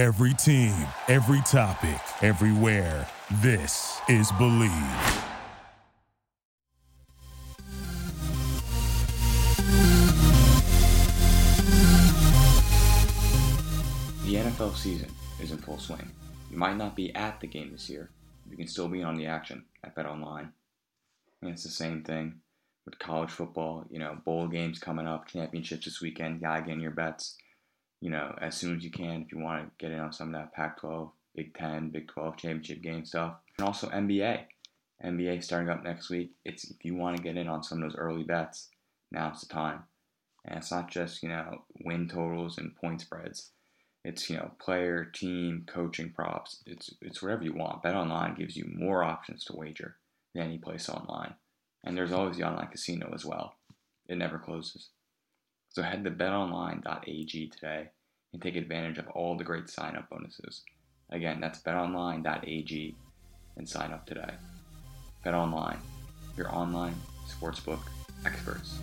Every team, every topic, everywhere. This is Believe. The NFL season is in full swing. You might not be at the game this year, but you can still be on the action at BetOnline. And it's the same thing with college football. You know, bowl games coming up, championships this weekend. You gotta get your bets. You know, as soon as you can if you want to get in on some of that Pac-12, Big 10, Big 12 championship game stuff, and also NBA. NBA starting up next week. It's if you want to get in on some of those early bets, now's the time. And it's not just you know win totals and point spreads it's you know player, team, coaching props. It's it's whatever you want. Bet online gives you more options to wager than any place online, and there's always the online casino as well. It never closes. So head to betonline.ag today and take advantage of all the great sign-up bonuses. Again, that's betonline.ag and sign up today. BetOnline, your online sportsbook experts.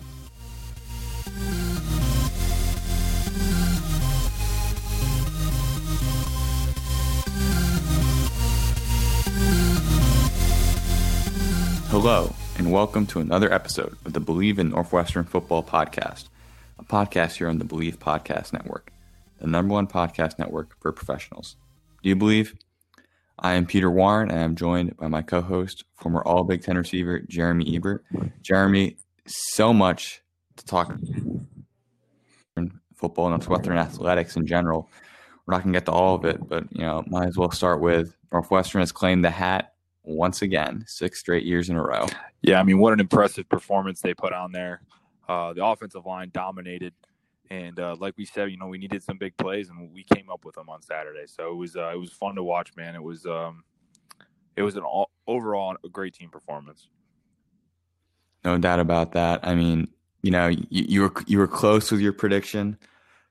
Hello, and welcome to another episode of the Believe in Northwestern Football podcast, a podcast here on the Believe Podcast Network, the number one podcast network for professionals. Do you believe? I am Peter Warren, and I'm joined by my co host, former All Big Ten receiver, Jeremy Ebert. Jeremy, so much to talk football, and Northwestern athletics in general. We're not going to get to all of it, but you know, might as well start with Northwestern has claimed the hat once again, six straight years in a row. Yeah, I mean, what an impressive performance they put on there. Uh, the offensive line dominated, and uh, like we said, you know, we needed some big plays, and we came up with them on Saturday. So it was uh, it was fun to watch, man. It was um, it was an all, overall a great team performance. No doubt about that. I mean, you know, you, you were you were close with your prediction.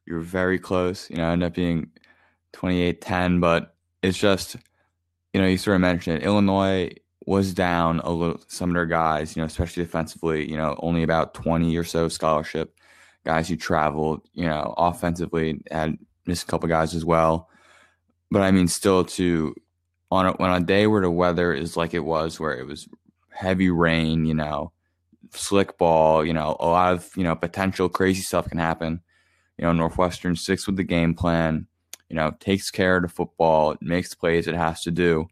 You were very close. You know, ended up being 28-10, but it's just you know, you sort of mentioned it. Illinois was down a little, some of their guys, you know, especially defensively, you know, only about 20 or so scholarship guys who traveled, you know, offensively had missed a couple guys as well. But I mean, still to on a, a day where the weather is like it was, where it was heavy rain, you know, slick ball, you know, a lot of, you know, potential crazy stuff can happen. You know, Northwestern sticks with the game plan you know, takes care of the football, makes plays it has to do.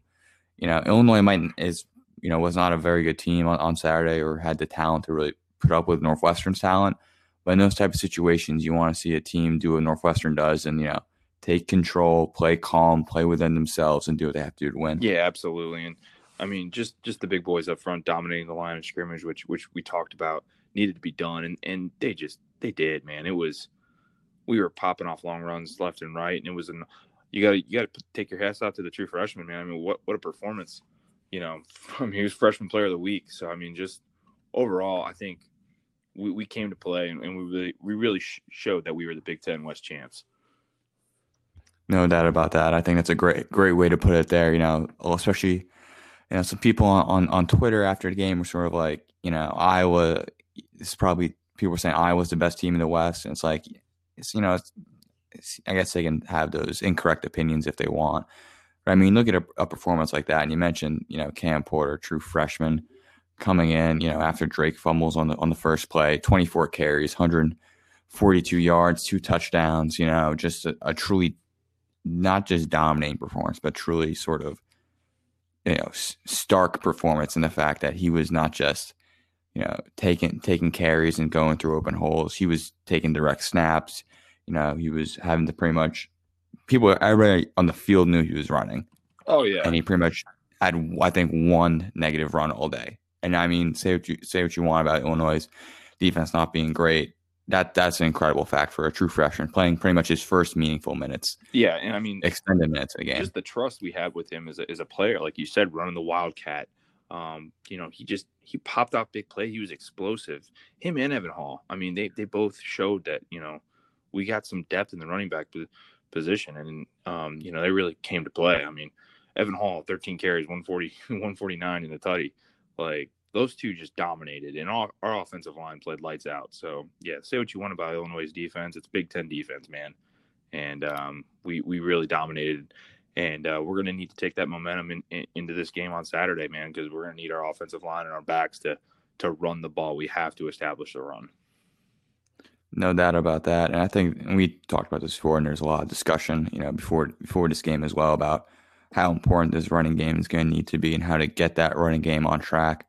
You know, Illinois might is you know was not a very good team on, on Saturday or had the talent to really put up with Northwestern's talent. But in those type of situations, you want to see a team do what Northwestern does, and you know, take control, play calm, play within themselves, and do what they have to do to win. Yeah, absolutely. And I mean, just just the big boys up front dominating the line of scrimmage, which which we talked about needed to be done, and and they just they did, man. It was we were popping off long runs left and right, and it was an you got to you got to take your hats off to the true freshman man. I mean, what what a performance! You know, from he was freshman player of the week. So I mean, just overall, I think we, we came to play and, and we really we really sh- showed that we were the Big Ten West champs. No doubt about that. I think that's a great great way to put it there. You know, especially you know some people on on, on Twitter after the game were sort of like, you know, Iowa. It's probably people were saying Iowa's the best team in the West, and it's like it's, you know, it's, I guess they can have those incorrect opinions if they want. But I mean, look at a, a, performance like that, and you mentioned, you know, Cam Porter, true freshman, coming in, you know, after Drake fumbles on the on the first play, 24 carries, 142 yards, two touchdowns. You know, just a, a truly not just dominating performance, but truly sort of you know stark performance in the fact that he was not just you know, taking taking carries and going through open holes. He was taking direct snaps. You know, he was having to pretty much people everybody on the field knew he was running. Oh yeah, and he pretty much had I think one negative run all day. And I mean, say what you say what you want about Illinois' defense not being great. That that's an incredible fact for a true freshman playing pretty much his first meaningful minutes. Yeah, and I mean extended minutes of the game. Just the trust we have with him as a, as a player, like you said, running the wildcat um, you know, he just he popped off big play. He was explosive. Him and Evan Hull. I mean, they they both showed that you know we got some depth in the running back position, and um, you know they really came to play. I mean, Evan Hull, 13 carries, 140, 149 in the tutty. Like those two just dominated, and all, our offensive line played lights out. So yeah, say what you want about Illinois' defense. It's Big Ten defense, man. and um, we we really dominated. And uh, we're going to need to take that momentum in, in, into this game on Saturday, man, because we're going to need our offensive line and our backs to to run the ball. We have to establish the run. No doubt about that. And I think and we talked about this before, and there's a lot of discussion, you know, before before this game as well about how important this running game is going to need to be and how to get that running game on track,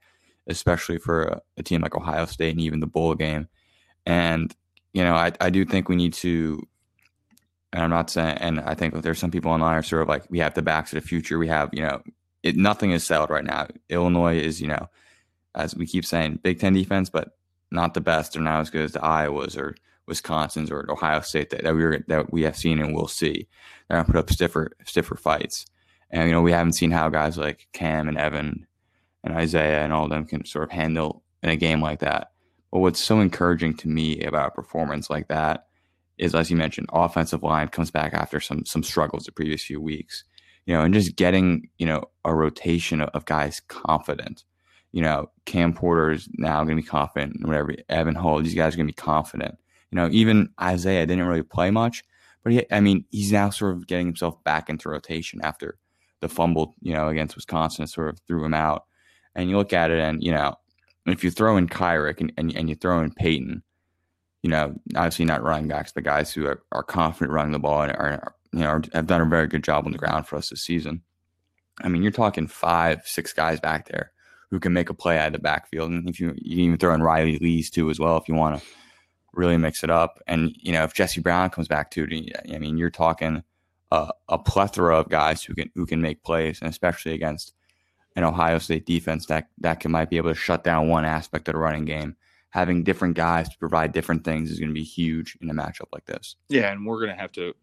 especially for a, a team like Ohio State and even the bowl game. And you know, I, I do think we need to and I'm not saying, and I think there's some people online are sort of like, we have the backs of the future. We have, you know, it, nothing is settled right now. Illinois is, you know, as we keep saying, Big Ten defense, but not the best. They're not as good as the Iowas or Wisconsin's or Ohio State that, that we are that we have seen and will see. They're gonna put up stiffer stiffer fights, and you know we haven't seen how guys like Cam and Evan and Isaiah and all of them can sort of handle in a game like that. But what's so encouraging to me about a performance like that is, as you mentioned, offensive line comes back after some some struggles the previous few weeks, you know, and just getting you know a rotation of guys confident you know, Cam Porter is now going to be confident, and whatever. Evan Hull, these guys are going to be confident. You know, even Isaiah didn't really play much, but he, I mean, he's now sort of getting himself back into rotation after the fumble, you know, against Wisconsin sort of threw him out. And you look at it, and you know, if you throw in Kyric and, and, and you throw in Peyton, you know, obviously not running backs, the guys who are, are confident running the ball and are, you know, have done a very good job on the ground for us this season. I mean, you're talking five, six guys back there who can make a play out of the backfield. And if you, you can even throw in Riley Lees too as well if you want to really mix it up. And you know if Jesse Brown comes back too, I mean you're talking a, a plethora of guys who can who can make plays, and especially against an Ohio State defense that that can might be able to shut down one aspect of the running game. Having different guys to provide different things is going to be huge in a matchup like this. Yeah, and we're going to have to,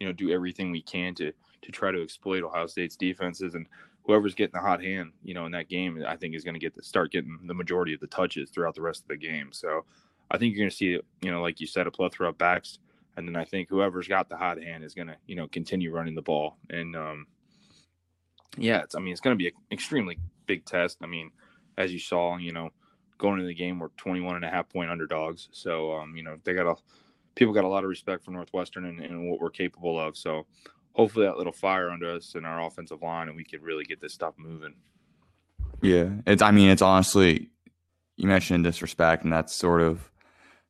you know, do everything we can to to try to exploit Ohio State's defenses and whoever's getting the hot hand, you know, in that game, I think is going to get to start getting the majority of the touches throughout the rest of the game. So I think you're going to see, you know, like you said, a plethora of backs, and then I think whoever's got the hot hand is going to, you know, continue running the ball. And um, yeah, it's, I mean, it's going to be an extremely big test. I mean, as you saw, you know, going into the game, we're 21 and a half point underdogs. So, um, you know, they got a people got a lot of respect for Northwestern and, and what we're capable of. So hopefully that little fire under us in our offensive line and we can really get this stuff moving. Yeah, it's. I mean, it's honestly, you mentioned disrespect, and that's sort of.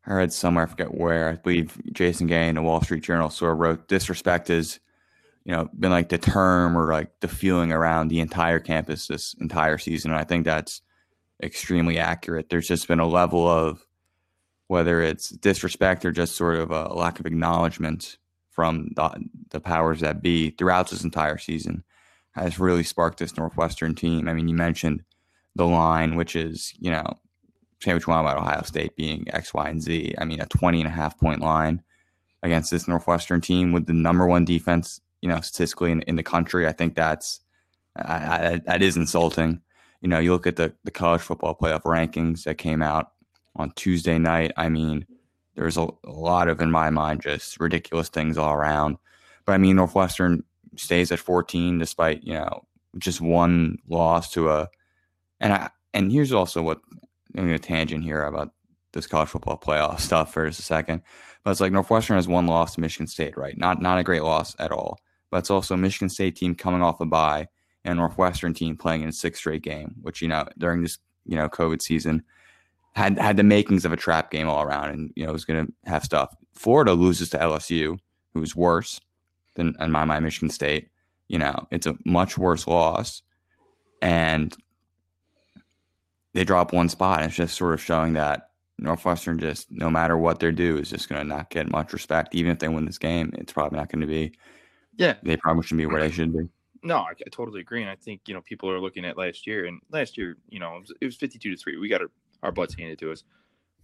I read somewhere, I forget where. I believe Jason Gay in the Wall Street Journal sort of wrote, "Disrespect is, you know, been like the term or like the feeling around the entire campus this entire season." And I think that's extremely accurate. There's just been a level of whether it's disrespect or just sort of a lack of acknowledgement from the, the powers that be throughout this entire season has really sparked this Northwestern team. I mean, you mentioned the line, which is, you know, you want about Ohio State being X, Y, and Z. I mean, a 20 and a half point line against this Northwestern team with the number one defense, you know, statistically in, in the country. I think that's, I, I, that is insulting. You know, you look at the, the college football playoff rankings that came out on Tuesday night. I mean, there's a, a lot of, in my mind, just ridiculous things all around. But I mean, Northwestern stays at 14 despite you know just one loss to a, and I and here's also what I'm going to tangent here about this college football playoff stuff for just a second. But it's like Northwestern has one loss to Michigan State, right? Not not a great loss at all. But it's also Michigan State team coming off a bye and Northwestern team playing in a six straight game, which you know during this you know COVID season had had the makings of a trap game all around, and you know was going to have stuff. Florida loses to LSU, who's worse than in my mind Michigan State. You know, it's a much worse loss, and they drop one spot. And it's just sort of showing that Northwestern just no matter what they do is just going to not get much respect. Even if they win this game, it's probably not going to be. Yeah, they probably shouldn't be where they should be. No, I, I, totally agree, and I think you know people are looking at last year, and last year, you know, it was, it was fifty-two to three. We got a our butts handed to us.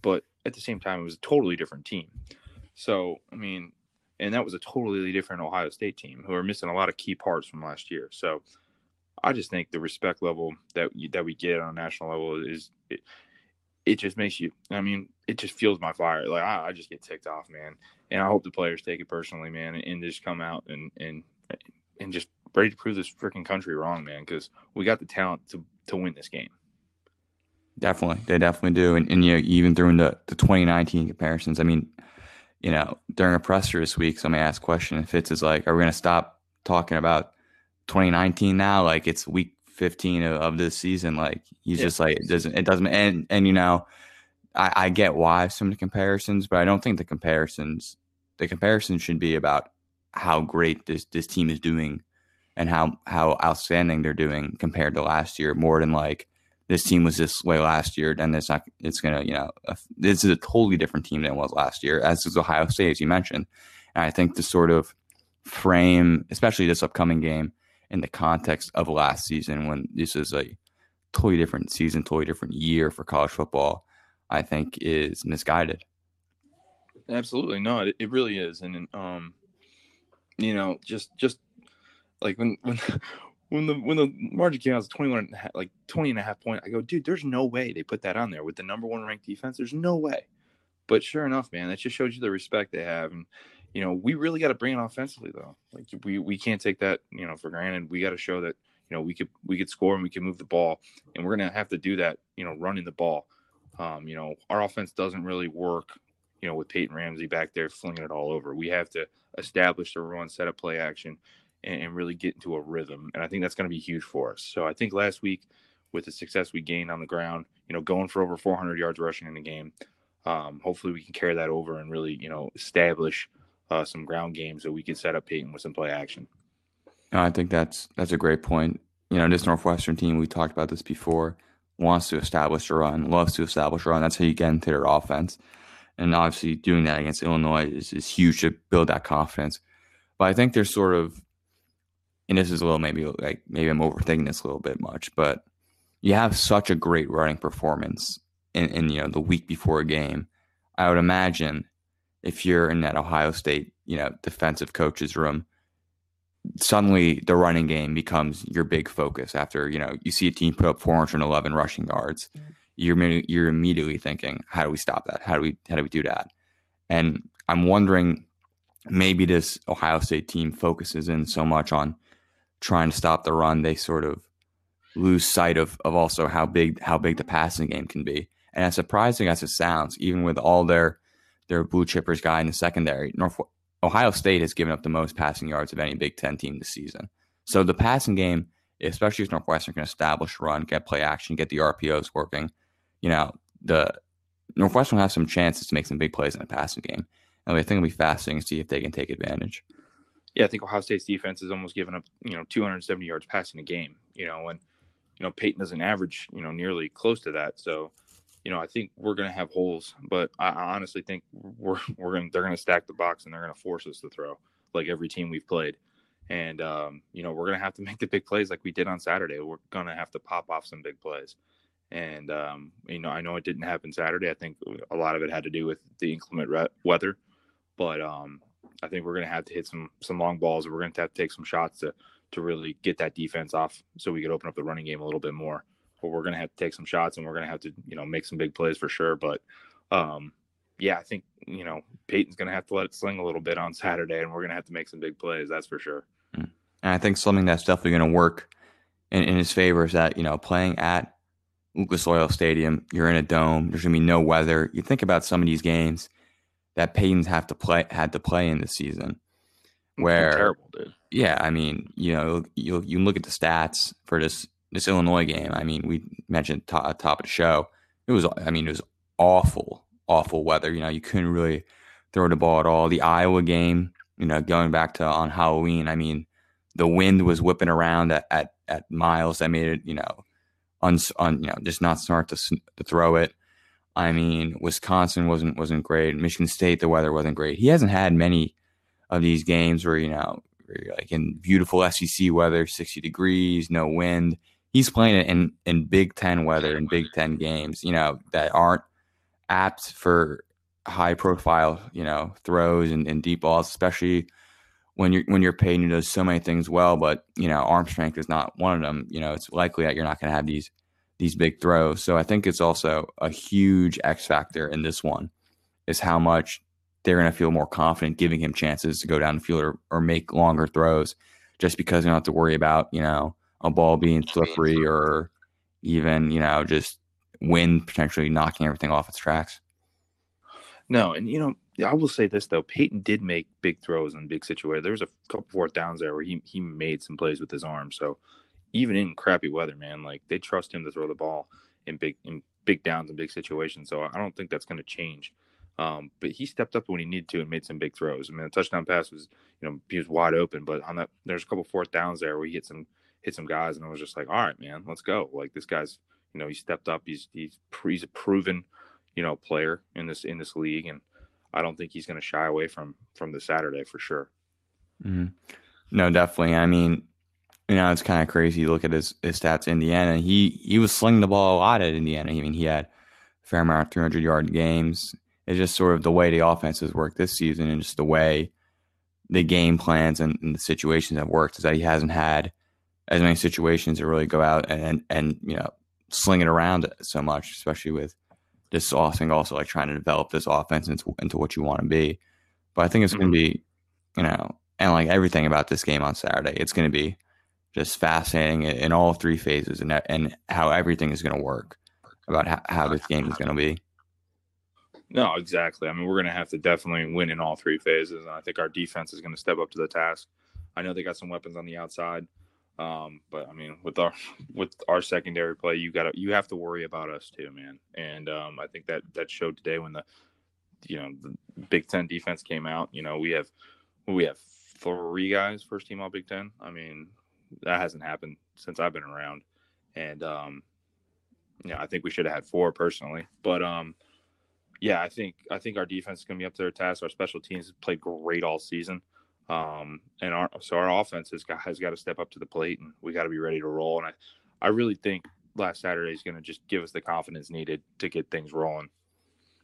But at the same time, it was a totally different team. So, I mean, and that was a totally different Ohio State team who are missing a lot of key parts from last year. So, I just think the respect level that that we get on a national level is it, it just makes you. I mean, it just fuels my fire. Like I, I, just get ticked off, man. And I hope the players take it personally, man, and, and just come out and and and just ready to prove this freaking country wrong, man. Because we got the talent to to win this game. Definitely, they definitely do, and, and you know, even through the the 2019 comparisons. I mean, you know, during a presser this week, somebody asked a question, and Fitz is like, "Are we going to stop talking about 2019 now? Like it's week 15 of, of this season. Like he's yeah. just like it doesn't it doesn't and and you know, I, I get why some of the comparisons, but I don't think the comparisons the comparison should be about how great this this team is doing and how how outstanding they're doing compared to last year more than like this team was this way last year and it's not it's gonna you know this is a totally different team than it was last year as is ohio state as you mentioned. And i think to sort of frame especially this upcoming game in the context of last season when this is a totally different season totally different year for college football i think is misguided. Absolutely no it, it really is. And um you know just just like when when when the when the margin came out was 21 and a half, like 20 and a half point. I go dude there's no way they put that on there with the number one ranked defense. There's no way. But sure enough man that just shows you the respect they have. And you know we really got to bring it offensively though. Like we we can't take that you know for granted. We got to show that you know we could we could score and we can move the ball and we're gonna have to do that you know running the ball. Um, you know our offense doesn't really work you know with Peyton Ramsey back there flinging it all over. We have to establish the run set up play action and, really get into a rhythm. And I think that's going to be huge for us. So I think last week, with the success we gained on the ground, you know, going for over 400 yards rushing in the game, um, hopefully we can carry that over and really, you know, establish uh, some ground games so we can set up Peyton with some play action. I think that's that's a great point. You know, this Northwestern team, we talked about this before, wants to establish a run, loves to establish a run. That's how you get into their offense. And obviously doing that against Illinois is, is huge to build that confidence. But I think there's sort of and this is a little maybe like maybe I'm overthinking this a little bit much, but you have such a great running performance in, in you know the week before a game. I would imagine if you're in that Ohio State, you know, defensive coach's room, suddenly the running game becomes your big focus. After you know you see a team put up 411 rushing yards, you're you're immediately thinking, how do we stop that? How do we how do we do that? And I'm wondering, maybe this Ohio State team focuses in so much on trying to stop the run, they sort of lose sight of of also how big how big the passing game can be. And as surprising as it sounds, even with all their their blue chippers guy in the secondary, North Ohio State has given up the most passing yards of any Big Ten team this season. So the passing game, especially if Northwestern can establish run, get play action, get the RPOs working, you know, the Northwestern will have some chances to make some big plays in the passing game. And I think it'll be fascinating to see if they can take advantage yeah, I think Ohio State's defense has almost given up, you know, 270 yards passing a game, you know, and, you know, Peyton doesn't average, you know, nearly close to that. So, you know, I think we're going to have holes, but I, I honestly think we're, we're going to, they're going to stack the box and they're going to force us to throw like every team we've played. And, um, you know, we're going to have to make the big plays like we did on Saturday. We're going to have to pop off some big plays. And, um, you know, I know it didn't happen Saturday. I think a lot of it had to do with the inclement re- weather, but, um, I think we're going to have to hit some some long balls. We're going to have to take some shots to to really get that defense off, so we could open up the running game a little bit more. But we're going to have to take some shots, and we're going to have to you know make some big plays for sure. But um, yeah, I think you know Peyton's going to have to let it sling a little bit on Saturday, and we're going to have to make some big plays. That's for sure. Mm. And I think something that's definitely going to work in, in his favor is that you know playing at Lucas Oil Stadium, you're in a dome. There's going to be no weather. You think about some of these games that Peyton's have to play had to play in the season. Mm, Where terrible, dude. Yeah, I mean, you know, you you look at the stats for this this Illinois game. I mean, we mentioned top, top of the show. It was, I mean, it was awful, awful weather. You know, you couldn't really throw the ball at all. The Iowa game, you know, going back to on Halloween. I mean, the wind was whipping around at at, at miles that made it, you know, un, un, you know, just not smart to to throw it. I mean, Wisconsin wasn't wasn't great. Michigan State, the weather wasn't great. He hasn't had many of these games where you know, like in beautiful SEC weather, sixty degrees, no wind. He's playing it in in Big Ten weather in Big Ten games, you know, that aren't apt for high profile, you know, throws and, and deep balls, especially when you're when you're Peyton does so many things well, but you know, arm strength is not one of them. You know, it's likely that you're not going to have these these big throws. So I think it's also a huge X factor in this one is how much they're going to feel more confident giving him chances to go down the field or, or make longer throws just because they don't have to worry about, you know, a ball being slippery or even, you know, just wind potentially knocking everything off its tracks. No, and you know, I will say this though, Peyton did make big throws in big situations. There was a couple fourth downs there where he he made some plays with his arm. So even in crappy weather, man, like they trust him to throw the ball in big in big downs and big situations. So I don't think that's going to change. Um, but he stepped up when he needed to and made some big throws. I mean, the touchdown pass was, you know, he was wide open, but on that, there's a couple fourth downs there where he hit some hit some guys, and I was just like, all right, man, let's go. Like this guy's, you know, he stepped up. He's he's he's a proven, you know, player in this in this league, and I don't think he's going to shy away from from the Saturday for sure. Mm-hmm. No, definitely. I mean, you know, it's kind of crazy. You look at his, his stats in Indiana. He he was slinging the ball a lot at Indiana. I mean, he had a fair amount of 300 yard games. It's just sort of the way the offenses work this season and just the way the game plans and, and the situations have worked is that he hasn't had as many situations to really go out and, and you know, sling it around so much, especially with this offense also like trying to develop this offense into, into what you want to be. But I think it's mm-hmm. going to be, you know, and like everything about this game on Saturday, it's going to be just fascinating in all three phases and and how everything is going to work about how, how this game is going to be. No, exactly. I mean, we're going to have to definitely win in all three phases, and I think our defense is going to step up to the task. I know they got some weapons on the outside, um, but I mean, with our with our secondary play, you got you have to worry about us too, man. And um, I think that that showed today when the you know the Big Ten defense came out. You know, we have we have three guys first team All Big Ten. I mean, that hasn't happened since I've been around, and um, yeah, I think we should have had four personally, but um yeah, I think I think our defense is going to be up to their task. Our special teams have played great all season, um, and our so our offense has got has got to step up to the plate, and we got to be ready to roll. And I, I really think last Saturday is going to just give us the confidence needed to get things rolling.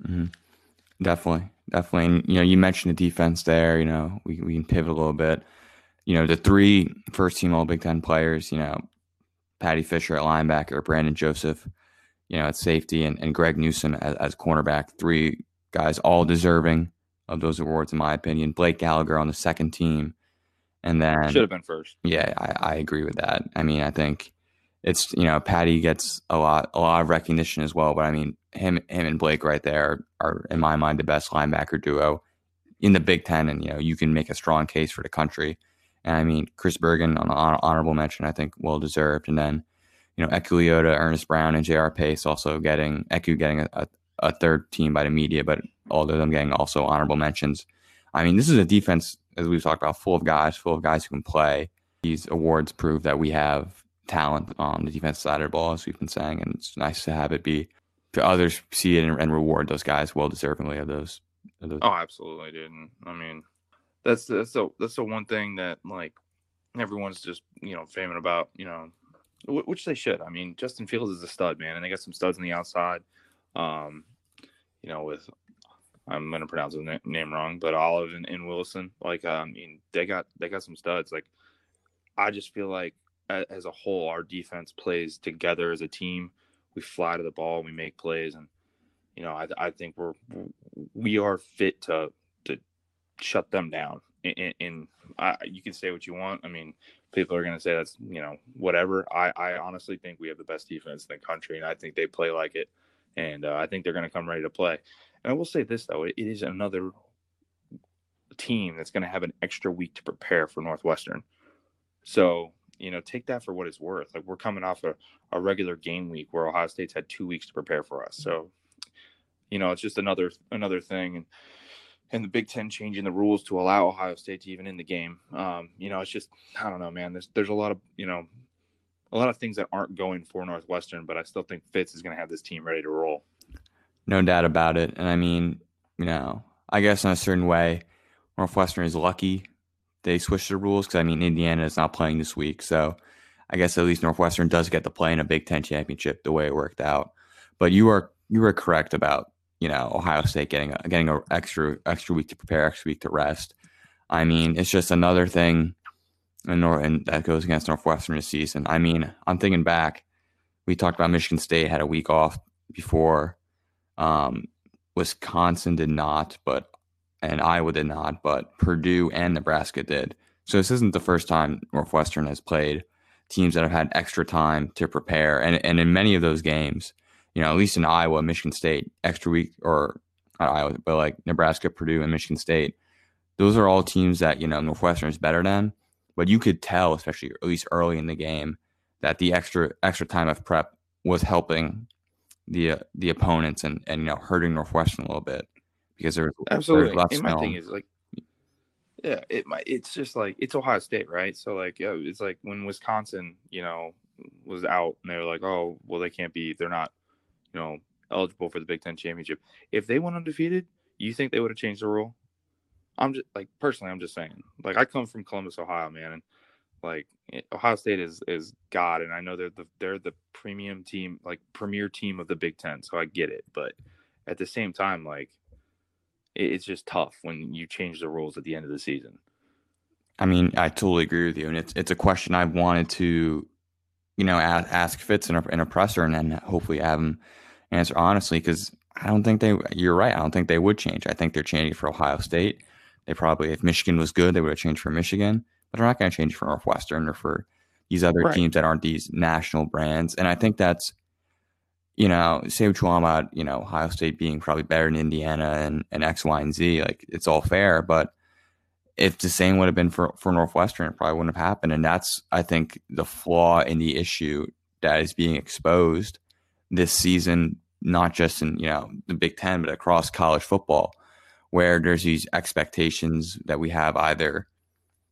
Mm-hmm. Definitely, definitely. And, you know, you mentioned the defense there. You know, we we can pivot a little bit. You know, the three first team All Big Ten players. You know, Paddy Fisher at linebacker, Brandon Joseph you know, at safety, and, and Greg Newsome as, as cornerback. Three guys all deserving of those awards, in my opinion. Blake Gallagher on the second team. And then should have been first. Yeah, I, I agree with that. I mean, I think it's you know Paddy gets a lot a lot of recognition as well, but I mean him him and Blake right there are in my mind the best linebacker duo in the Big Ten, and you know you can make a strong case for the country. And I mean Chris Bergin on honorable mention, I think well deserved, and then you know, Eku Leota, Earnest Brown, and J.R. Pace also getting Eku getting a, a, a, third team by the media, but all of them getting also honorable mentions. I mean, this is a defense, as we've talked about, full of guys, full of guys who can play. These awards prove that we have talent on the defense side of the ball, as we've been saying, and it's nice to have it be to others see it and, and reward those guys well deservingly of those, of those. Oh, absolutely, dude. I mean, that's that's the that's the one thing that like everyone's just you know faming about. You know, which they should. I mean, Justin Fields is a stud, man, and they got some studs on the outside. Um, you know, with I'm gonna pronounce his name wrong, but Olive and, and Wilson. Like, uh, I mean, they got they got some studs. Like, I just feel like as a whole, our defense plays together as a team. We fly to the ball, we make plays, and you know, I, I think we're we are fit to to shut them down. And, you can say what you want. I mean, people are going to say that's you know whatever. I I honestly think we have the best defense in the country, and I think they play like it, and uh, I think they're going to come ready to play. And I will say this though, it, it is another team that's going to have an extra week to prepare for Northwestern. So you know, take that for what it's worth. Like we're coming off a, a regular game week where Ohio State's had two weeks to prepare for us. So, you know, it's just another another thing. And and the Big Ten changing the rules to allow Ohio State to even in the game. Um, you know, it's just I don't know, man. There's there's a lot of you know a lot of things that aren't going for Northwestern, but I still think Fitz is going to have this team ready to roll. No doubt about it. And I mean, you know, I guess in a certain way, Northwestern is lucky they switched the rules because I mean Indiana is not playing this week, so I guess at least Northwestern does get to play in a Big Ten championship the way it worked out. But you are you are correct about you know Ohio State getting a, getting an extra extra week to prepare, extra week to rest. I mean, it's just another thing, and, and that goes against Northwestern this season. I mean, I'm thinking back. We talked about Michigan State had a week off before. Um, Wisconsin did not, but and Iowa did not, but Purdue and Nebraska did. So this isn't the first time Northwestern has played teams that have had extra time to prepare, and and in many of those games, you know, at least in Iowa, Michigan State, extra week or Iowa, but like Nebraska, Purdue, and Michigan State. Those are all teams that you know Northwestern is better than. But you could tell, especially at least early in the game, that the extra extra time of prep was helping the uh, the opponents and and you know hurting Northwestern a little bit because there was absolutely. Less and my thing is like, yeah, it might. It's just like it's Ohio State, right? So like, yeah, it's like when Wisconsin, you know, was out and they were like, oh, well, they can't be, they're not, you know, eligible for the Big Ten championship. If they went undefeated, you think they would have changed the rule? I'm just like personally, I'm just saying. Like I come from Columbus, Ohio, man, and like eh, Ohio State is is God, and I know they're the they're the premium team, like premier team of the Big Ten, so I get it. But at the same time, like it, it's just tough when you change the rules at the end of the season. I mean, I totally agree with you, and it's it's a question I've wanted to, you know, ask, ask Fitz in a, in a presser, and then hopefully have him answer honestly, because I don't think they. You're right. I don't think they would change. I think they're changing for Ohio State. They probably, if Michigan was good, they would have changed for Michigan, but they're not going to change for Northwestern or for these other right. teams that aren't these national brands. And I think that's, you know, say what you want about, you know, Ohio State being probably better than Indiana and, and X, Y, and Z. Like it's all fair. But if the same would have been for, for Northwestern, it probably wouldn't have happened. And that's, I think, the flaw in the issue that is being exposed this season, not just in, you know, the Big Ten, but across college football where there's these expectations that we have either,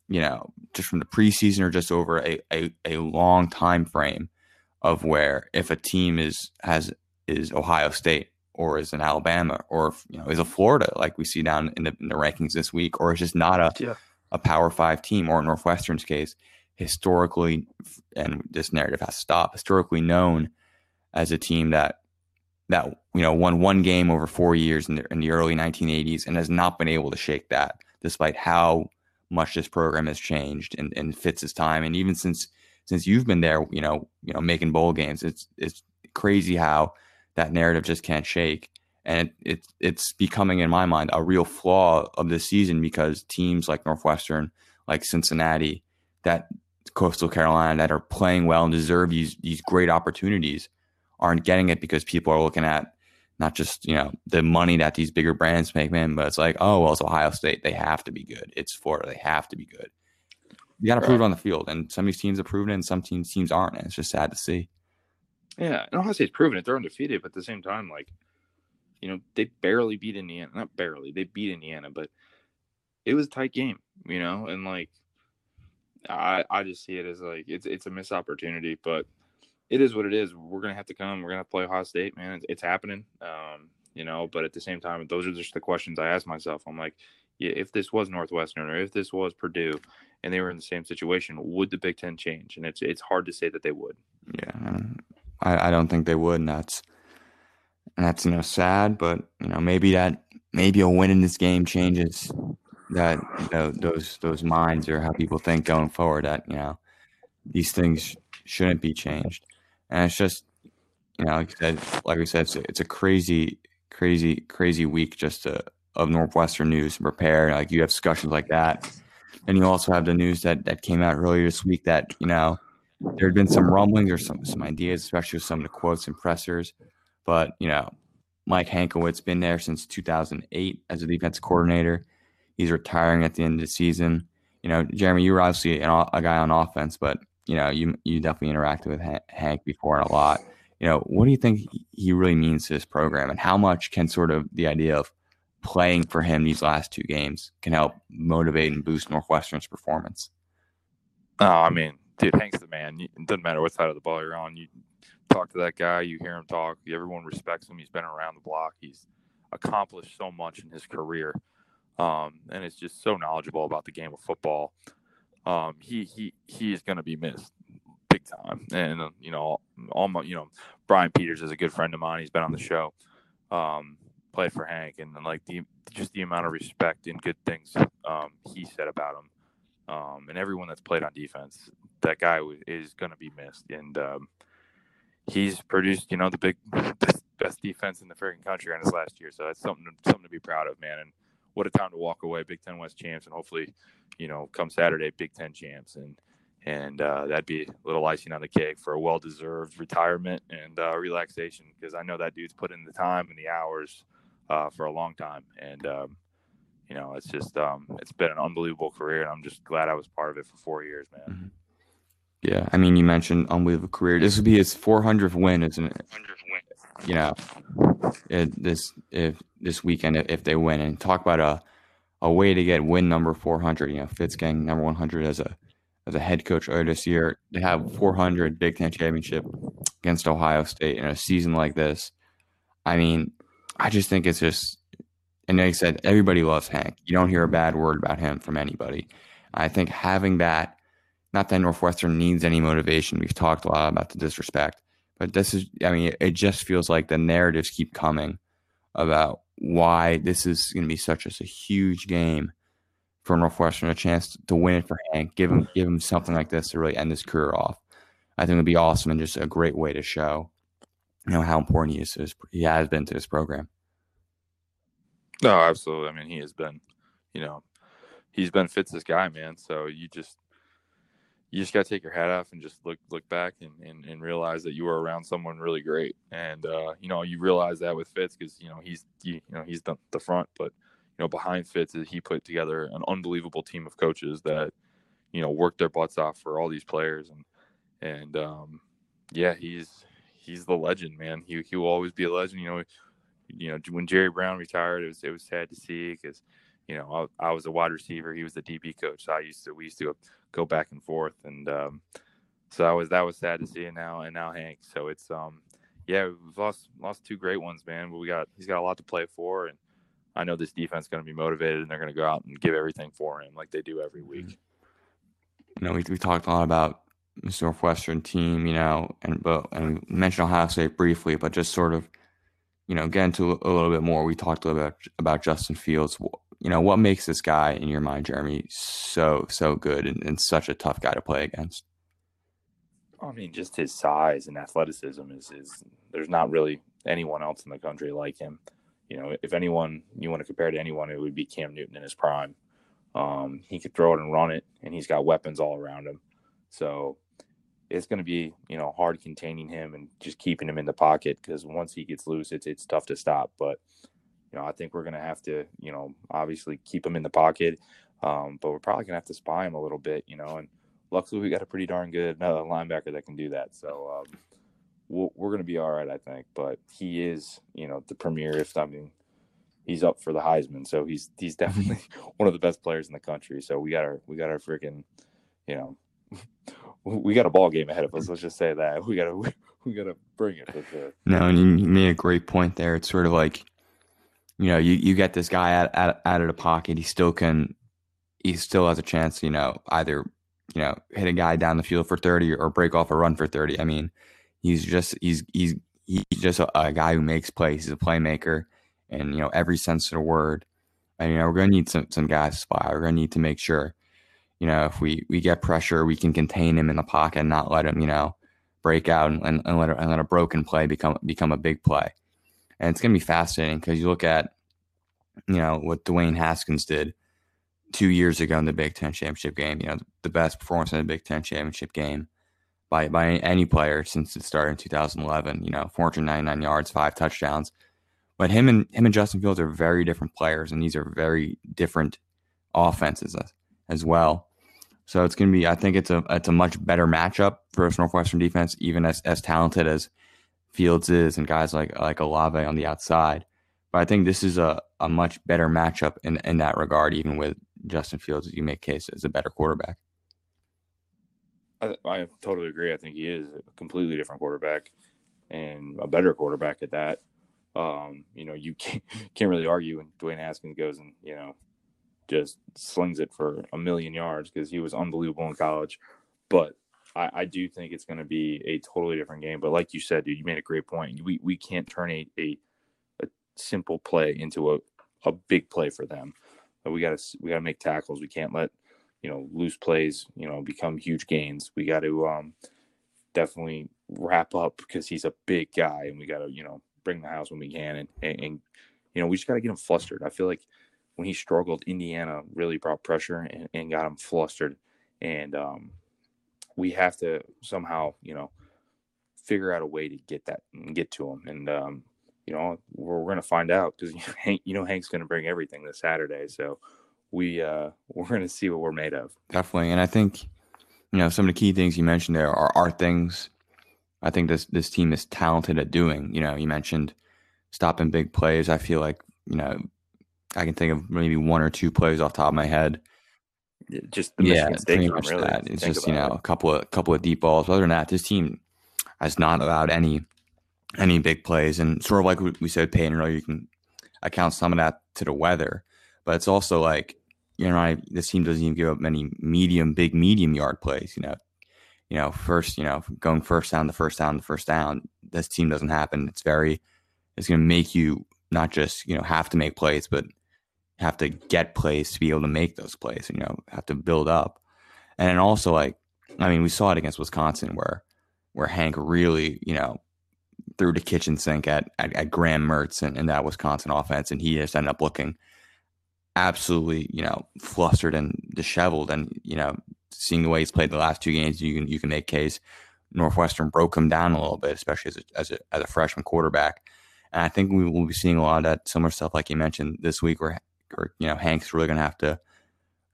you know, just from the preseason or just over a, a, a long time frame of where if a team is has is Ohio State or is an Alabama or you know is a Florida like we see down in the, in the rankings this week or it's just not a yeah. a Power Five team or Northwestern's case historically and this narrative has to stop historically known as a team that that you know won one game over four years in the, in the early 1980s and has not been able to shake that despite how much this program has changed and, and Fitz's time. And even since since you've been there you know you know making bowl games it's it's crazy how that narrative just can't shake. And it, it it's becoming in my mind a real flaw of this season because teams like Northwestern like Cincinnati that Coastal Carolina that are playing well and deserve these these great opportunities aren't getting it because people are looking at not just you know the money that these bigger brands make, man, but it's like, oh well, it's Ohio State, they have to be good. It's Florida, they have to be good. You got to right. prove it on the field, and some of these teams have proven it, and some teams teams aren't. And it's just sad to see. Yeah, and Ohio State's proven it. They're undefeated, but at the same time, like, you know, they barely beat Indiana. Not barely, they beat Indiana, but it was a tight game, you know, and like, I I just see it as like it's it's a missed opportunity, but it is what it is. We're gonna have to come. We're gonna have to play Ohio State, man. It's, it's happening. Um, you know, but at the same time, those are just the questions I ask myself. I'm like, yeah, if this was Northwestern or if this was Purdue, and they were in the same situation, would the Big Ten change? And it's it's hard to say that they would. Yeah, I, I don't think they would, and that's and that's you know sad, but you know maybe that maybe a win in this game changes that you know, those those minds or how people think going forward. That you know these things shouldn't be changed and it's just you know, like I said, like we said, it's a, it's a crazy, crazy, crazy week just to, of Northwestern news and prepare. Like you have discussions like that, and you also have the news that that came out earlier this week that you know there had been some rumblings or some some ideas, especially with some of the quotes and pressers. But you know, Mike Hankwitz been there since 2008 as a defense coordinator. He's retiring at the end of the season. You know, Jeremy, you were obviously an, a guy on offense, but you know, you you definitely interacted with Hank before a lot. You know, what do you think he really means to this program, and how much can sort of the idea of playing for him these last two games can help motivate and boost Northwestern's performance? Oh, I mean, dude, Hank's the man. It doesn't matter what side of the ball you're on. You talk to that guy, you hear him talk. Everyone respects him. He's been around the block. He's accomplished so much in his career, um, and is just so knowledgeable about the game of football um, he he he is going to be missed big time. And uh, you know, my you know, Brian Peters is a good friend of mine. He's been on the show, um, played for Hank, and like the just the amount of respect and good things um, he said about him, um, and everyone that's played on defense. That guy is going to be missed, and um, he's produced you know the big best, defense in the freaking country on his last year. So that's something something to be proud of, man. And what a time to walk away, Big Ten West champs, and hopefully, you know, come Saturday, Big Ten champs, and and uh, that'd be a little icing on the cake for a well-deserved retirement and uh, relaxation because I know that dude's put in the time and the hours uh, for a long time, and um, you know, it's just um, it's been an unbelievable career, and I'm just glad I was part of it for four years, man. Mm-hmm. Yeah, I mean, you mentioned unbelievable career. This would be his 400th win, isn't it? 400th win. You know, it, this if this weekend if they win, and talk about a a way to get win number 400. You know, Fitz getting number 100 as a as a head coach earlier this year to have 400 Big Ten championship against Ohio State in a season like this. I mean, I just think it's just, and like I said, everybody loves Hank. You don't hear a bad word about him from anybody. I think having that, not that Northwestern needs any motivation. We've talked a lot about the disrespect, but this is, I mean, it just feels like the narratives keep coming about why this is going to be such a, a huge game for Northwestern, a chance to win it for Hank, give him give him something like this to really end his career off. I think it'd be awesome and just a great way to show, you know, how important he is. His, he has been to this program. No, absolutely. I mean, he has been, you know, he's been Fitz's guy, man. So you just you just got to take your hat off and just look look back and, and, and realize that you were around someone really great. And uh, you know, you realize that with Fitz because you know he's you know he's the, the front, but you know behind Fitz he put together an unbelievable team of coaches that you know worked their butts off for all these players and and um, yeah, he's he's the legend, man. He he will always be a legend. You know, you know when Jerry Brown retired, it was it was sad to see because you know I, I was a wide receiver, he was the DB coach. So I used to we used to go back and forth, and um, so that was that was sad to see. And now and now Hank. So it's um yeah we've lost lost two great ones, man. But we got he's got a lot to play for, and I know this defense is going to be motivated, and they're going to go out and give everything for him like they do every mm-hmm. week. You know, we we talked a lot about this Northwestern team, you know, and but and mentioned Ohio State briefly, but just sort of, you know, get into a little bit more. We talked a little bit about Justin Fields you know, what makes this guy in your mind, Jeremy, so so good and, and such a tough guy to play against? I mean, just his size and athleticism is is there's not really anyone else in the country like him. You know, if anyone you want to compare to anyone, it would be Cam Newton in his prime. Um, he could throw it and run it, and he's got weapons all around him. So it's going to be you know hard containing him and just keeping him in the pocket because once he gets loose, it's it's tough to stop. But you know, I think we're going to have to, you know, obviously keep him in the pocket, um, but we're probably going to have to spy him a little bit, you know. And luckily, we got a pretty darn good uh, linebacker that can do that. So um, we we are going to be all right, I think. But he is, you know, the premier. If I mean, he's up for the Heisman, so he's he's definitely one of the best players in the country. So we got our we got our freaking, you know. We got a ball game ahead of us. Let's just say that we got to we got to bring it for sure. No, and you made a great point there. It's sort of like you know, you, you get this guy out, out, out of the pocket. He still can, he still has a chance, you know, either, you know, hit a guy down the field for 30 or break off a run for 30. I mean, he's just, he's, he's, he's just a, a guy who makes plays. He's a playmaker and, you know, every sense of the word. And, you know, we're to need some, some guys to spy. We're to need to make sure, you know, if we, we get pressure, we can contain him in the pocket and not let him, you know, break out and, and, and let, a, and let a broken play become, become a big play. And it's going to be fascinating because you look at, you know, what Dwayne Haskins did two years ago in the Big Ten championship game. You know, the best performance in the Big Ten championship game by by any player since it started in 2011. You know, 499 yards, five touchdowns. But him and him and Justin Fields are very different players, and these are very different offenses as well. So it's going to be. I think it's a it's a much better matchup for Northwestern defense, even as as talented as Fields is and guys like like Olave on the outside. But I think this is a, a much better matchup in, in that regard, even with Justin Fields, you make case as a better quarterback. I, I totally agree. I think he is a completely different quarterback and a better quarterback at that. Um, you know, you can't, can't really argue when Dwayne Haskins goes and, you know, just slings it for a million yards because he was unbelievable in college. But I, I do think it's going to be a totally different game. But like you said, dude, you made a great point. We we can't turn a a, a simple play into a, a big play for them. We got to we got to make tackles. We can't let you know loose plays you know become huge gains. We got to um, definitely wrap up because he's a big guy, and we got to you know bring the house when we can, and, and, and you know we just got to get him flustered. I feel like when he struggled, Indiana really brought pressure and, and got him flustered, and um, we have to somehow, you know, figure out a way to get that and get to him. And um, you know, we're, we're going to find out because you know, Hank's going to bring everything this Saturday. So we uh, we're going to see what we're made of. Definitely, and I think you know some of the key things you mentioned there are are things I think this this team is talented at doing. You know, you mentioned stopping big plays. I feel like you know I can think of maybe one or two plays off top of my head. Just the yeah, pretty much really, that. It's just you know it. a couple of couple of deep balls. But other than that, this team has not allowed any any big plays, and sort of like we said, Peyton earlier, you can account some of that to the weather, but it's also like you know, I, this team doesn't even give up many medium, big, medium yard plays. You know, you know, first, you know, going first down, the first down, the first down. This team doesn't happen. It's very, it's going to make you not just you know have to make plays, but have to get plays to be able to make those plays. You know, have to build up, and also like, I mean, we saw it against Wisconsin where where Hank really, you know, threw the kitchen sink at at, at Graham Mertz and, and that Wisconsin offense, and he just ended up looking absolutely, you know, flustered and disheveled. And you know, seeing the way he's played the last two games, you can you can make case Northwestern broke him down a little bit, especially as a, as a, as a freshman quarterback. And I think we will be seeing a lot of that similar stuff, like you mentioned this week, where, where you know Hank's really going to have to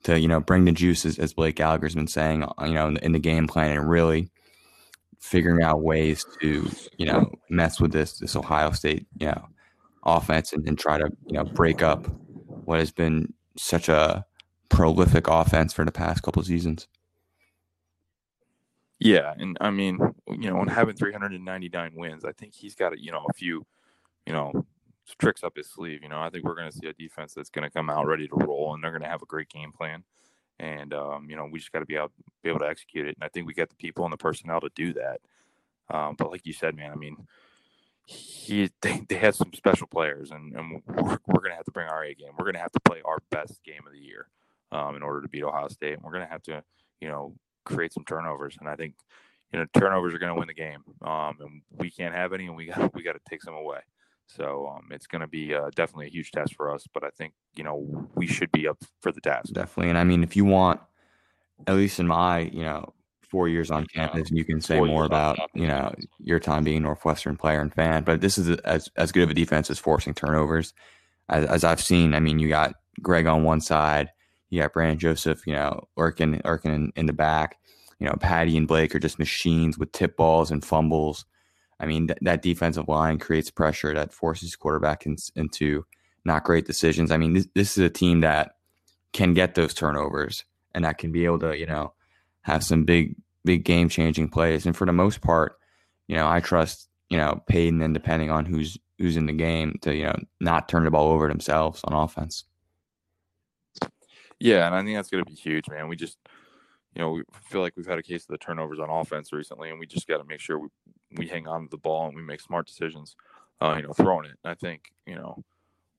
to you know bring the juices, as Blake Gallagher's been saying, uh, you know, in the, in the game plan, and really figuring out ways to you know mess with this this Ohio State you know offense and, and try to you know break up what has been such a prolific offense for the past couple seasons. Yeah, and I mean, you know, when having 399 wins, I think he's got you know a few you know, tricks up his sleeve. You know, I think we're going to see a defense that's going to come out ready to roll, and they're going to have a great game plan. And um, you know, we just got to be out, be able to execute it. And I think we got the people and the personnel to do that. Um, but like you said, man, I mean, he they, they had some special players, and, and we're, we're going to have to bring our A game. We're going to have to play our best game of the year um, in order to beat Ohio State. And we're going to have to, you know, create some turnovers. And I think, you know, turnovers are going to win the game. Um, and we can't have any, and we got we got to take some away. So um, it's going to be uh, definitely a huge test for us. But I think you know we should be up for the task. Definitely, and I mean, if you want, at least in my you know four years on campus, and you can say more about you know your time being Northwestern player and fan. But this is as as good of a defense as forcing turnovers, as, as I've seen. I mean, you got Greg on one side, you got Brandon Joseph, you know, working working in, in the back. You know, Paddy and Blake are just machines with tip balls and fumbles. I mean, th- that defensive line creates pressure that forces quarterback in- into not great decisions. I mean, this, this is a team that can get those turnovers and that can be able to, you know, have some big, big game changing plays. And for the most part, you know, I trust, you know, Peyton and depending on who's who's in the game to, you know, not turn the ball over themselves on offense. Yeah, and I think that's going to be huge, man. We just you know, we feel like we've had a case of the turnovers on offense recently, and we just got to make sure we, we hang on to the ball and we make smart decisions, uh, you know, throwing it. And I think, you know,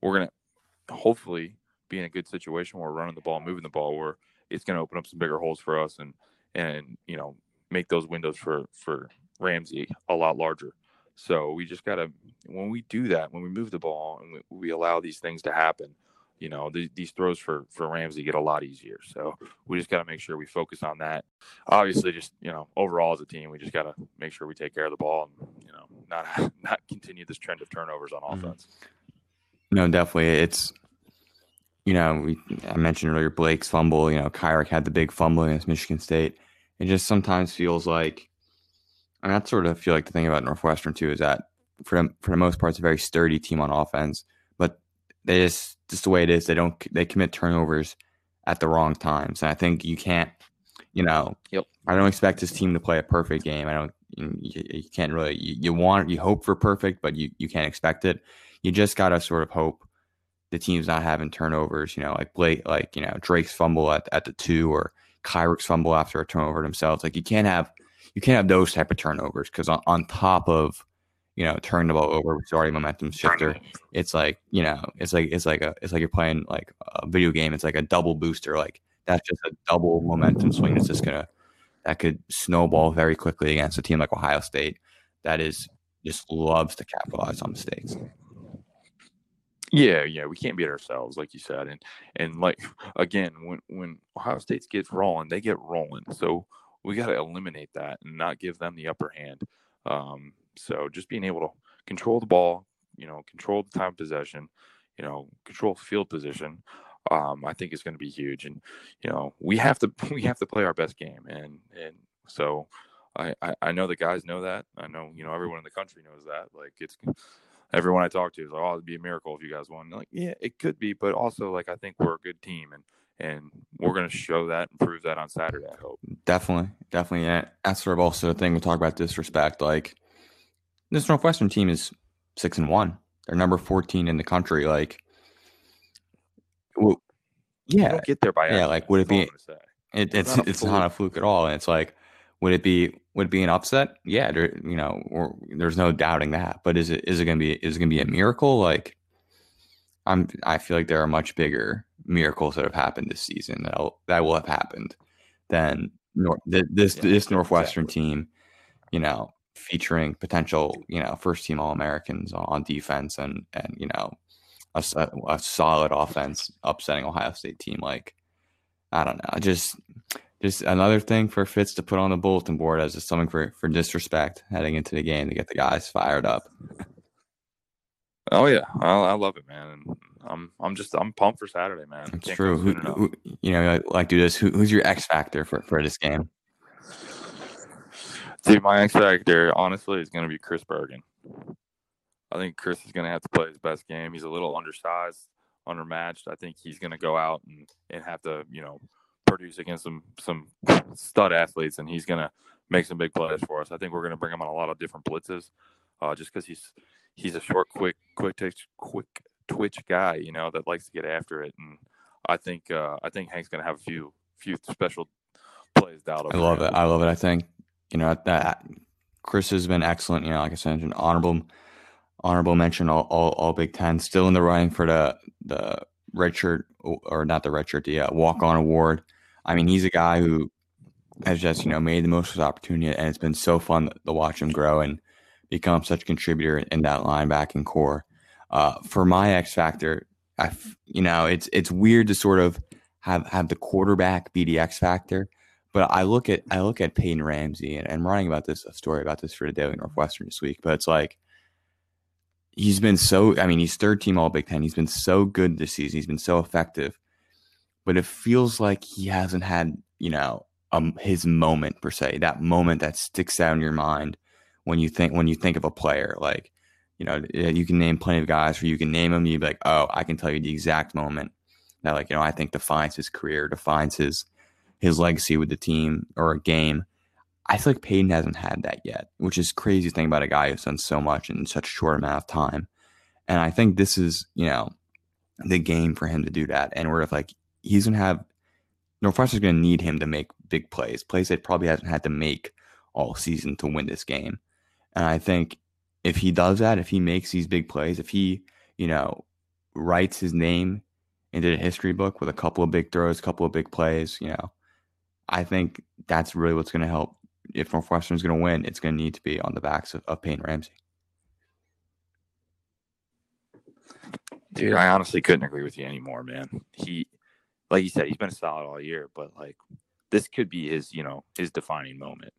we're going to hopefully be in a good situation where we're running the ball, moving the ball, where it's going to open up some bigger holes for us and, and, you know, make those windows for, for Ramsey a lot larger. So we just got to, when we do that, when we move the ball and we, we allow these things to happen, you know, the, these throws for for Ramsey get a lot easier. So we just got to make sure we focus on that. Obviously, just you know, overall as a team, we just got to make sure we take care of the ball and you know, not not continue this trend of turnovers on mm-hmm. offense. No, definitely, it's you know, we I mentioned earlier Blake's fumble. You know, Kyric had the big fumble against Michigan State. It just sometimes feels like, and I sort of feel like the thing about Northwestern too is that for the, for the most part, it's a very sturdy team on offense, but they just just the way it is. They don't they commit turnovers at the wrong times, and I think you can't. You know, yep. I don't expect this team to play a perfect game. I don't. You, you can't really. You, you, want you hope for perfect, but you you can't expect it. You just gotta sort of hope the team's not having turnovers. You know, like Blake, like you know Drake's fumble at, at the two or Kyric's fumble after a turnover themselves. Like you can't have you can't have those type of turnovers because on, on top of you know, turn the ball over, which is already momentum shifter. It's like, you know, it's like it's like a it's like you're playing like a video game. It's like a double booster. Like that's just a double momentum swing that's just gonna that could snowball very quickly against a team like Ohio State that is just loves to capitalize on mistakes. Yeah, yeah, we can't beat ourselves, like you said, and and like again, when when Ohio State gets rolling, they get rolling. So we got to eliminate that and not give them the upper hand. Um, so just being able to control the ball, you know, control the time possession, you know, control field position, um, I think is going to be huge. And you know, we have to we have to play our best game, and and so I, I, I know the guys know that. I know you know everyone in the country knows that. Like it's everyone I talk to is like, oh, it'd be a miracle if you guys won. Like, yeah, it could be, but also like I think we're a good team, and and we're going to show that and prove that on Saturday. I hope. Definitely, definitely. And that's sort of also the thing we talk about disrespect. Like this Northwestern team is six and one. They're number fourteen in the country. Like, well, yeah, get there by yeah. Like, would it be? It, it's it's, it's not a fluke at all. And it's like, would it be would it be an upset? Yeah, there, you know, or, there's no doubting that. But is it is it gonna be is it gonna be a miracle? Like, I'm I feel like there are much bigger miracles that have happened this season that that will have happened than North, this yeah, this Northwestern exactly. team. You know, featuring potential you know first team All Americans on defense and and you know a, a solid offense upsetting Ohio State team like. I don't know. Just just another thing for Fitz to put on the bulletin board as something for, for disrespect heading into the game to get the guys fired up. Oh yeah, I, I love it, man. I'm I'm just I'm pumped for Saturday, man. It's true. Who, oh. who, you know, like do this. Who, who's your X factor for for this game? Dude, my X factor honestly is going to be Chris Bergin. I think Chris is going to have to play his best game. He's a little undersized, undermatched. I think he's going to go out and, and have to, you know, produce against some some stud athletes, and he's gonna make some big plays for us. I think we're gonna bring him on a lot of different blitzes, uh, just because he's he's a short, quick, quick twitch, quick twitch guy, you know, that likes to get after it. And I think uh, I think Hank's gonna have a few few special plays dialed I love it. I love it. I think you know that Chris has been excellent. You know, like I said, an honorable honorable mention all, all, all Big Ten, still in the running for the the red shirt or not the red shirt, the uh, walk on award. I mean, he's a guy who has just you know made the most of his opportunity, and it's been so fun to watch him grow and become such a contributor in that linebacking corps. Uh, for my X factor, I you know it's it's weird to sort of have have the quarterback be the X factor, but I look at I look at Peyton Ramsey and I'm writing about this a story about this for the Daily Northwestern this week, but it's like he's been so I mean he's third team All Big Ten. He's been so good this season. He's been so effective but it feels like he hasn't had, you know, um, his moment per se, that moment that sticks out in your mind when you think when you think of a player. Like, you know, you can name plenty of guys where you can name them, you'd be like, oh, I can tell you the exact moment that, like, you know, I think defines his career, defines his his legacy with the team or a game. I feel like Peyton hasn't had that yet, which is crazy thing about a guy who's done so much in such a short amount of time. And I think this is, you know, the game for him to do that. And we're like, he's gonna have Northwestern's gonna need him to make big plays, plays that probably hasn't had to make all season to win this game. And I think if he does that, if he makes these big plays, if he, you know, writes his name into the history book with a couple of big throws, a couple of big plays, you know, I think that's really what's going to help. If Northwestern's going to win, it's going to need to be on the backs of, of Peyton Ramsey. Dude, I honestly couldn't agree with you anymore, man. He like you said, he's been a solid all year, but like this could be his, you know, his defining moment.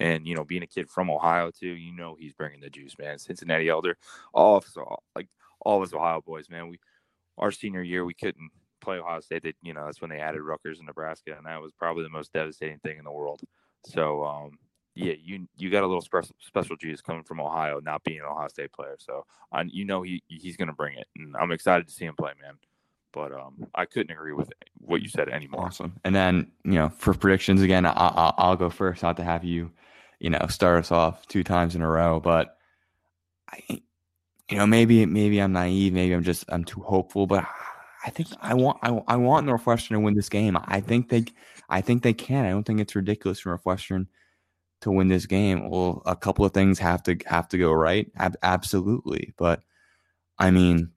And you know, being a kid from Ohio too, you know, he's bringing the juice, man. Cincinnati Elder, all of us, like all of us Ohio boys, man. We our senior year, we couldn't play Ohio State. That you know, that's when they added Rutgers and Nebraska, and that was probably the most devastating thing in the world. So, um, yeah, you you got a little special special juice coming from Ohio, not being an Ohio State player. So, I, you know, he he's gonna bring it, and I'm excited to see him play, man. But um, I couldn't agree with what you said anymore. Awesome. And then you know, for predictions again, I, will go first. Not to have you, you know, start us off two times in a row, but I, you know, maybe maybe I'm naive. Maybe I'm just I'm too hopeful. But I think I want I, I want Northwestern to win this game. I think they I think they can. I don't think it's ridiculous for Northwestern to win this game. Well, a couple of things have to have to go right. Ab- absolutely, but I mean,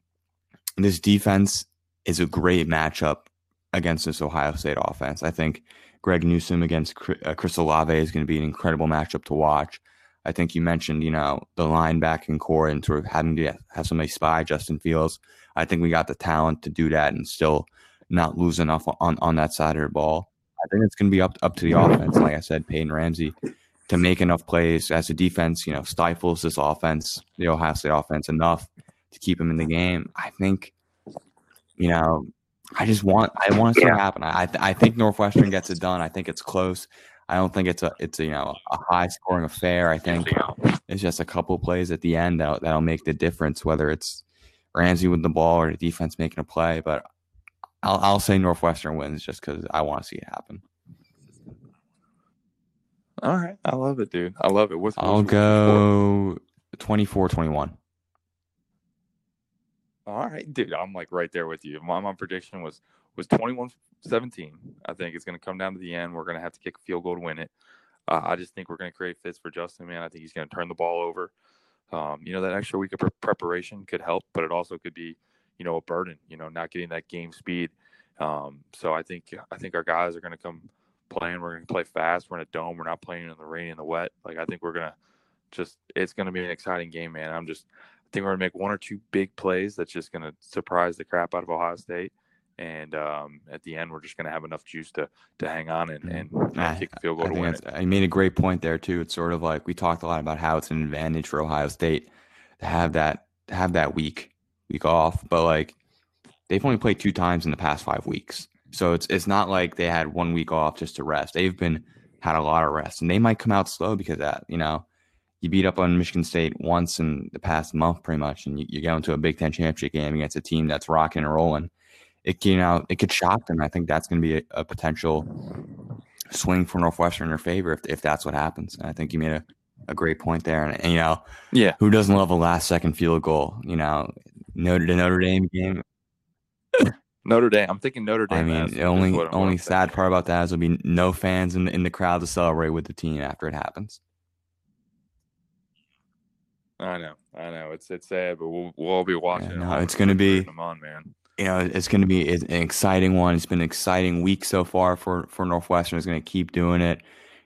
this defense is a great matchup against this Ohio State offense. I think Greg Newsome against uh, Chris Olave is going to be an incredible matchup to watch. I think you mentioned, you know, the linebacking corps and sort of having to have somebody spy Justin Fields. I think we got the talent to do that and still not lose enough on, on that side of the ball. I think it's going to be up up to the offense. Like I said, Peyton Ramsey to make enough plays as the defense, you know, stifles this offense, the Ohio State offense enough to keep them in the game. I think, you know, I just want I want to see yeah. it happen. I I think Northwestern gets it done. I think it's close. I don't think it's a it's a you know a high scoring affair. I think it's just a couple plays at the end that that'll make the difference. Whether it's Ramsey with the ball or the defense making a play, but I'll I'll say Northwestern wins just because I want to see it happen. All right, I love it, dude. I love it. What's, I'll go 24-21. All right, dude. I'm like right there with you. My, my prediction was was 21-17. I think it's going to come down to the end. We're going to have to kick a field goal to win it. Uh, I just think we're going to create fits for Justin, man. I think he's going to turn the ball over. Um, you know, that extra week of pre- preparation could help, but it also could be, you know, a burden. You know, not getting that game speed. Um, so I think I think our guys are going to come playing. We're going to play fast. We're in a dome. We're not playing in the rain and the wet. Like I think we're going to just. It's going to be an exciting game, man. I'm just I think we're gonna make one or two big plays that's just gonna surprise the crap out of Ohio State. And um, at the end, we're just going to have enough juice to to hang on and, and I, kick a field goal I to win it. You made a great point there too. It's sort of like we talked a lot about how it's an advantage for Ohio State to have that to have that week week off, but like they've only played two times in the past five weeks, so it's it's not like they had one week off just to rest. They've been had a lot of rest, and they might come out slow because that. You know, you beat up on Michigan State once in the past month, pretty much, and you, you go into a Big Ten championship game against a team that's rocking and rolling. It you know it could shock them. I think that's going to be a, a, potential swing for Northwestern in their favor if, if that's what happens. And I think you made a, a great point there. And, and, you know, yeah, who doesn't love a last second field goal? You know, Notre the Notre Dame game. Notre Dame. I'm thinking Notre Dame. I mean, the only only sad part about that is there'll be no fans in the, in the crowd to celebrate with the team after it happens. I know, I know. It's it's sad, but we'll we'll all be watching. Yeah, no, it's going to be. Them on, man. You know, it's going to be an exciting one. It's been an exciting week so far for for Northwestern. It's going to keep doing it.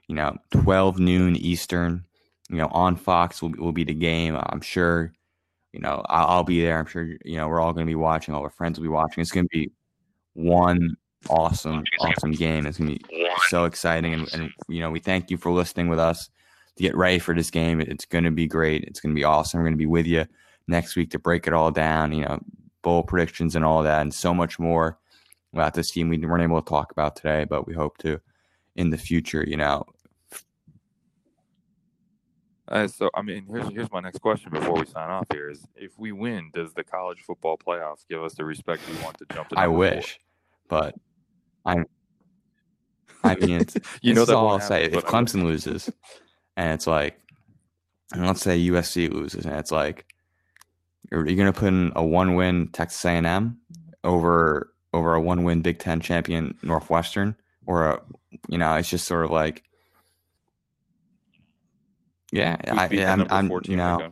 You know, twelve noon Eastern. You know, on Fox will will be the game. I'm sure. You know, I'll, I'll be there. I'm sure. You know, we're all going to be watching. All our friends will be watching. It's going to be one awesome, awesome game. It's going to be so exciting. And, and you know, we thank you for listening with us to get ready for this game. It's going to be great. It's going to be awesome. We're going to be with you next week to break it all down, you know, bowl predictions and all that, and so much more about this team we weren't able to talk about today, but we hope to in the future, you know. Uh, so, I mean, here's here's my next question before we sign off. Here is: If we win, does the college football playoffs give us the respect we want to jump to? I wish, four? but I'm. I mean, it's, you know, that's all I'll say. If Clemson loses, and it's like, and let's say USC loses, and it's like, are you going to put in a one-win Texas A&M over over a one-win Big Ten champion Northwestern, or a, you know, it's just sort of like, yeah, I, am I'm, you know,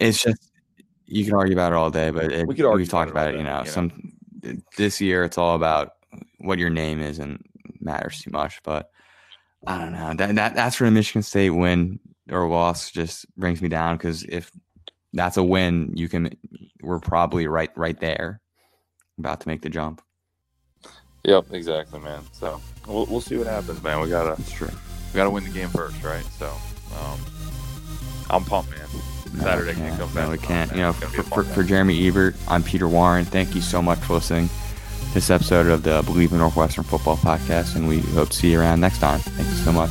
it's just you can argue about it all day, but it, we could we've talked about it. You know, you know, some this year it's all about what your name is and matters too much, but I don't know. That, that that's where the Michigan State win or loss just brings me down because if that's a win, you can we're probably right right there, about to make the jump. Yep, exactly, man. So we'll we'll see what happens, man. We gotta. We gotta win the game first, right? So um, I'm pumped, man. Saturday no, can't come No, we can't. You know, for, for, for Jeremy Ebert, I'm Peter Warren. Thank you so much for listening this episode of the Bleav in Northwestern Football podcast, and we hope to see you around next time. Thank you so much.